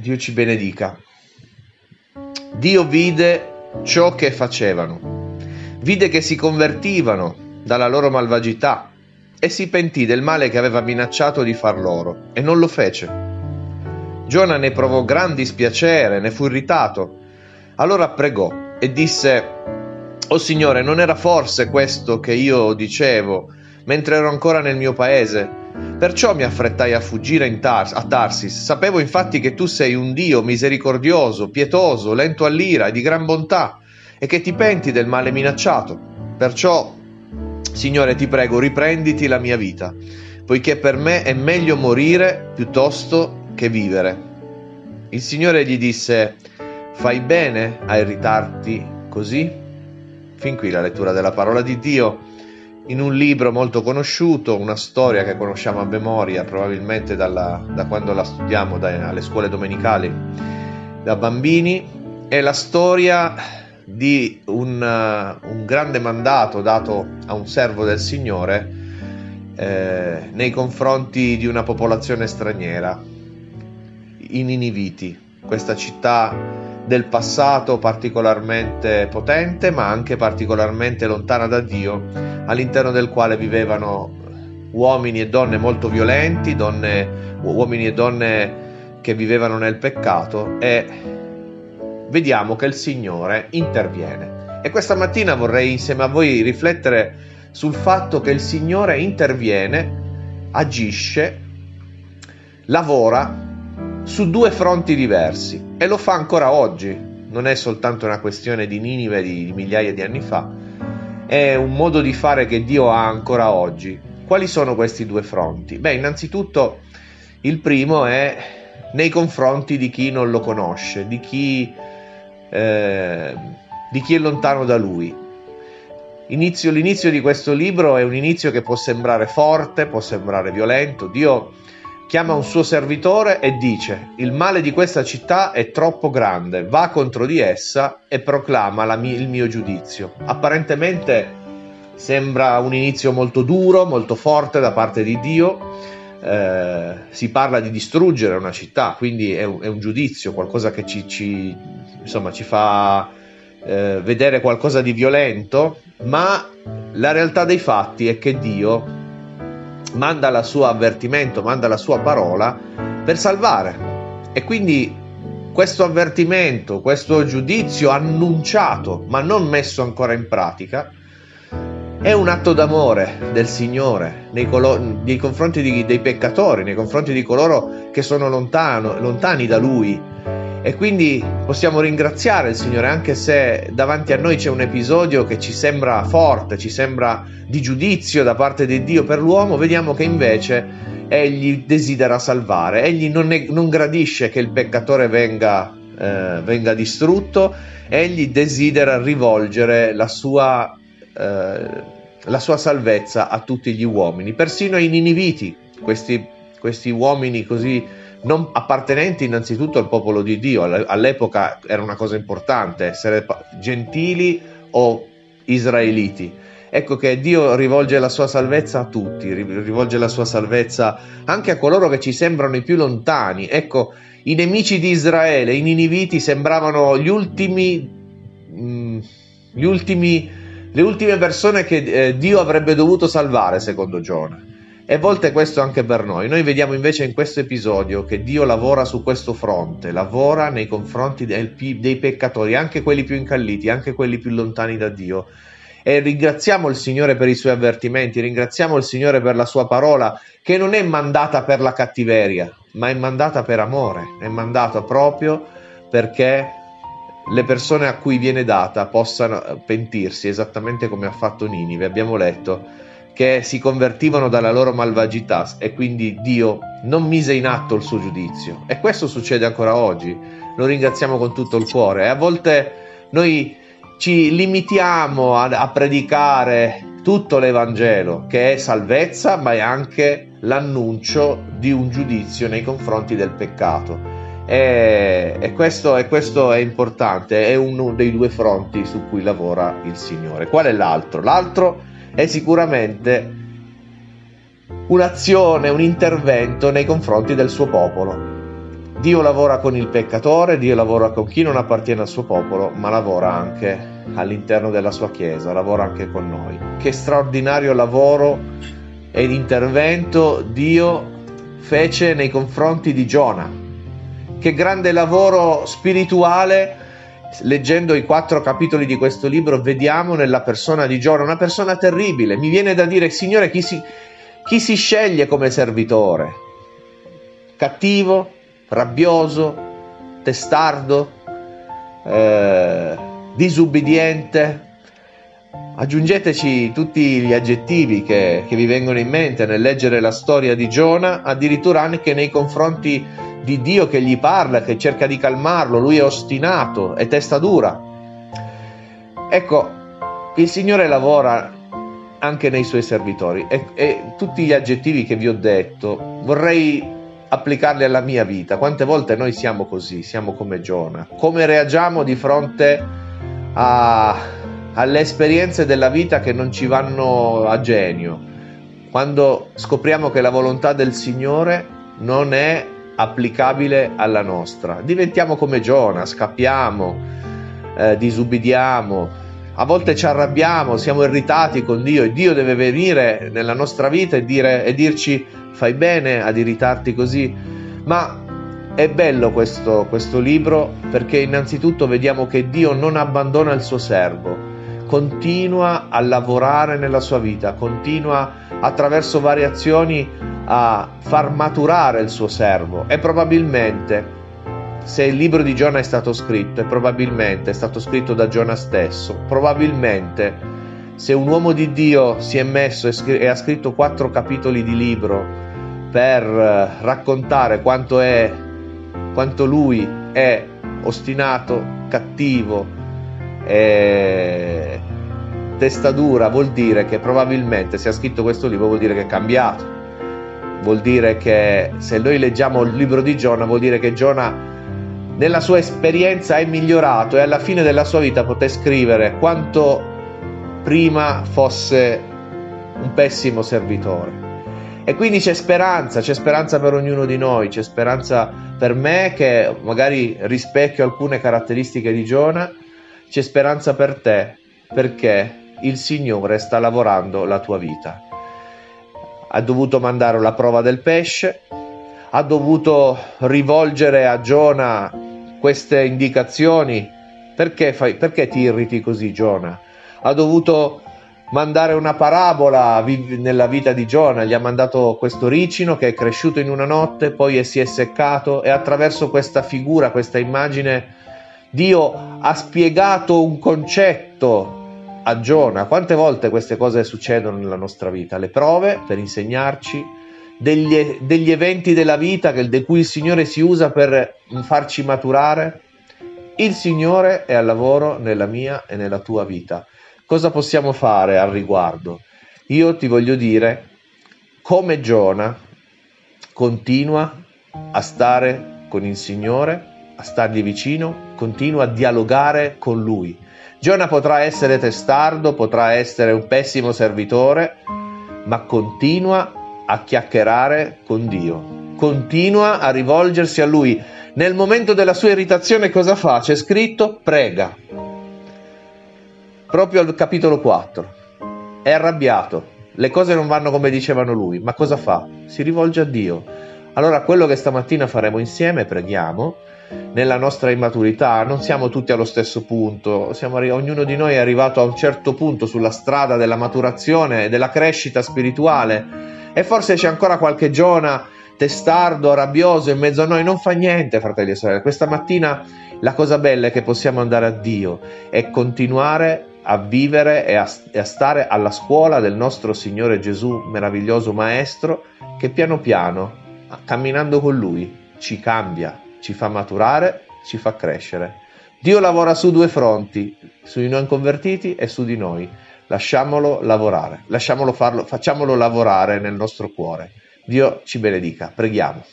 Dio ci benedica. Dio vide ciò che facevano, vide che si convertivano dalla loro malvagità e si pentì del male che aveva minacciato di far loro e non lo fece. Giona ne provò gran dispiacere, ne fu irritato. Allora pregò e disse: O Signore, non era forse questo che io dicevo mentre ero ancora nel mio paese? Perciò mi affrettai a fuggire Tars- a Tarsis. Sapevo infatti che tu sei un Dio misericordioso, pietoso, lento all'ira e di gran bontà, e che ti penti del male minacciato. Perciò, Signore, ti prego, riprenditi la mia vita, poiché per me è meglio morire piuttosto che vivere. Il Signore gli disse: Fai bene a irritarti così? Fin qui la lettura della parola di Dio in un libro molto conosciuto, una storia che conosciamo a memoria probabilmente dalla, da quando la studiamo dai, alle scuole domenicali da bambini, è la storia di un, uh, un grande mandato dato a un servo del Signore eh, nei confronti di una popolazione straniera, i Niniviti, questa città del passato particolarmente potente ma anche particolarmente lontana da Dio, all'interno del quale vivevano uomini e donne molto violenti, donne, uomini e donne che vivevano nel peccato e vediamo che il Signore interviene. E questa mattina vorrei insieme a voi riflettere sul fatto che il Signore interviene, agisce, lavora su due fronti diversi e lo fa ancora oggi. Non è soltanto una questione di Ninive di migliaia di anni fa, è un modo di fare che Dio ha ancora oggi. Quali sono questi due fronti? Beh, innanzitutto il primo è nei confronti di chi non lo conosce, di chi, eh, di chi è lontano da lui. Inizio, l'inizio di questo libro è un inizio che può sembrare forte, può sembrare violento. Dio chiama un suo servitore e dice: Il male di questa città è troppo grande, va contro di essa e proclama mia, il mio giudizio. Apparentemente sembra un inizio molto duro, molto forte da parte di Dio. Eh, si parla di distruggere una città, quindi è un, è un giudizio, qualcosa che ci, ci, insomma, ci fa eh, vedere qualcosa di violento, ma la realtà dei fatti è che Dio manda il suo avvertimento, manda la sua parola per salvare. E quindi questo avvertimento, questo giudizio annunciato ma non messo ancora in pratica, è un atto d'amore del Signore nei, colo- nei confronti di, dei peccatori, nei confronti di coloro che sono lontano, lontani da Lui e quindi possiamo ringraziare il Signore anche se davanti a noi c'è un episodio che ci sembra forte, ci sembra di giudizio da parte di Dio per l'uomo, vediamo che invece Egli desidera salvare, Egli non, è, non gradisce che il peccatore venga, eh, venga, distrutto, Egli desidera rivolgere la sua, eh, la sua salvezza a tutti gli uomini, persino ai niniviti, questi, questi uomini così non appartenenti innanzitutto al popolo di Dio, all'epoca era una cosa importante essere gentili o israeliti. Ecco che Dio rivolge la sua salvezza a tutti, rivolge la sua salvezza anche a coloro che ci sembrano i più lontani. Ecco, i nemici di Israele, i niniviti, sembravano gli ultimi, mm, gli ultimi le ultime persone che eh, Dio avrebbe dovuto salvare, secondo Giona. E a volte questo anche per noi. Noi vediamo invece in questo episodio che Dio lavora su questo fronte, lavora nei confronti dei, peccatori, anche quelli più incalliti, anche quelli più lontani da Dio. E ringraziamo il Signore per i suoi avvertimenti, ringraziamo il Signore per la sua parola, che non è mandata per la cattiveria, ma è mandata per amore, è mandata proprio perché le persone a cui viene data possano pentirsi, esattamente come ha fatto Ninive. Abbiamo letto che si convertivano dalla loro malvagità e quindi Dio non mise in atto il suo giudizio. E questo succede ancora oggi. Lo ringraziamo con tutto il cuore. E a volte noi ci limitiamo a, a predicare tutto l'Evangelo, che è salvezza, ma è anche l'annuncio di un giudizio nei confronti del peccato. E, e, questo, e, questo, è importante, è uno dei due fronti su cui lavora il Signore. Qual è l'altro? L'altro è sicuramente un'azione, un intervento nei confronti del suo popolo. Dio lavora con il peccatore, Dio lavora con chi non appartiene al suo popolo, ma lavora anche all'interno della sua Chiesa, lavora anche con noi. Che straordinario lavoro ed intervento Dio fece nei confronti di Giona. Che grande lavoro spirituale, leggendo i quattro capitoli di questo libro, vediamo nella persona di Giona, una persona terribile. Mi viene da dire, Signore, chi si, chi si sceglie come servitore? Cattivo? rabbioso, testardo, eh, disubbidiente. Aggiungeteci tutti gli aggettivi che, che vi vengono in mente nel leggere la storia di Giona, addirittura anche nei confronti di Dio che gli parla, che cerca di calmarlo, lui è ostinato, è testa dura. Ecco, il Signore lavora anche nei suoi servitori e, e tutti gli aggettivi che vi ho detto vorrei applicarli alla mia vita. Quante volte noi siamo così, siamo come Giona. Come reagiamo di fronte a, alle esperienze della vita che non ci vanno a genio? Quando scopriamo che la volontà del Signore non è applicabile alla nostra. Diventiamo come Giona, scappiamo, eh, disubbidiamo, a volte ci arrabbiamo, siamo irritati con Dio e Dio deve venire nella nostra vita e, dire, e dirci fai bene ad irritarti così, ma è bello questo, questo libro perché innanzitutto vediamo che Dio non abbandona il suo servo, continua a lavorare nella sua vita, continua attraverso varie azioni a far maturare il suo servo e probabilmente se il libro di Giona è stato scritto, e probabilmente è stato scritto da Giona stesso, probabilmente se un uomo di Dio si è messo e, ha scritto quattro capitoli di libro per eh, raccontare quanto è, quanto lui è ostinato, cattivo, e testa dura, vuol dire che probabilmente se ha scritto questo libro vuol dire che è cambiato. Vuol dire che se noi leggiamo il libro di Giona vuol dire che Giona nella sua esperienza è migliorato e alla fine della sua vita poté scrivere quanto prima fosse un pessimo servitore. E quindi c'è speranza, c'è speranza per ognuno di noi, c'è speranza per me che magari rispecchio alcune caratteristiche di Giona, c'è speranza per te perché il Signore sta lavorando la tua vita. Ha dovuto mandare la prova del pesce, ha dovuto rivolgere a Giona queste indicazioni. Perché, fai, perché ti irriti così, Giona? Ha dovuto mandare una parabola nella vita di Giona, gli ha mandato questo ricino che è cresciuto in una notte, poi si è seccato e attraverso questa figura, questa immagine, Dio ha spiegato un concetto a Giona. Quante volte queste cose succedono nella nostra vita? Le prove per insegnarci, degli, degli eventi della vita che, di cui il Signore si usa per farci maturare? Il Signore è al lavoro nella mia e nella tua vita. Cosa possiamo fare al riguardo? Io ti voglio dire, come Giona, continua a stare con il Signore, a stargli vicino, continua a dialogare con Lui. Giona potrà essere testardo, potrà essere un pessimo servitore, ma continua a chiacchierare con Dio, continua a rivolgersi a Lui. Nel momento della sua irritazione cosa fa? C'è scritto prega. Proprio al capitolo 4. È arrabbiato, le cose non vanno come dicevano lui, ma cosa fa? Si rivolge a Dio. Allora quello che stamattina faremo insieme, preghiamo, nella nostra immaturità, non siamo tutti allo stesso punto, siamo, ognuno di noi è arrivato a un certo punto sulla strada della maturazione e della crescita spirituale e forse c'è ancora qualche Giona testardo, rabbioso in mezzo a noi. Non fa niente, fratelli e sorelle. Questa mattina la cosa bella è che possiamo andare a Dio e continuare a vivere e a, e a stare alla scuola del nostro Signore Gesù, meraviglioso Maestro, che piano piano, camminando con Lui, ci cambia, ci fa maturare, ci fa crescere. Dio lavora su due fronti, sui non convertiti e su di noi lasciamolo lavorare, lasciamolo farlo, facciamolo lavorare nel nostro cuore. Dio ci benedica, preghiamo.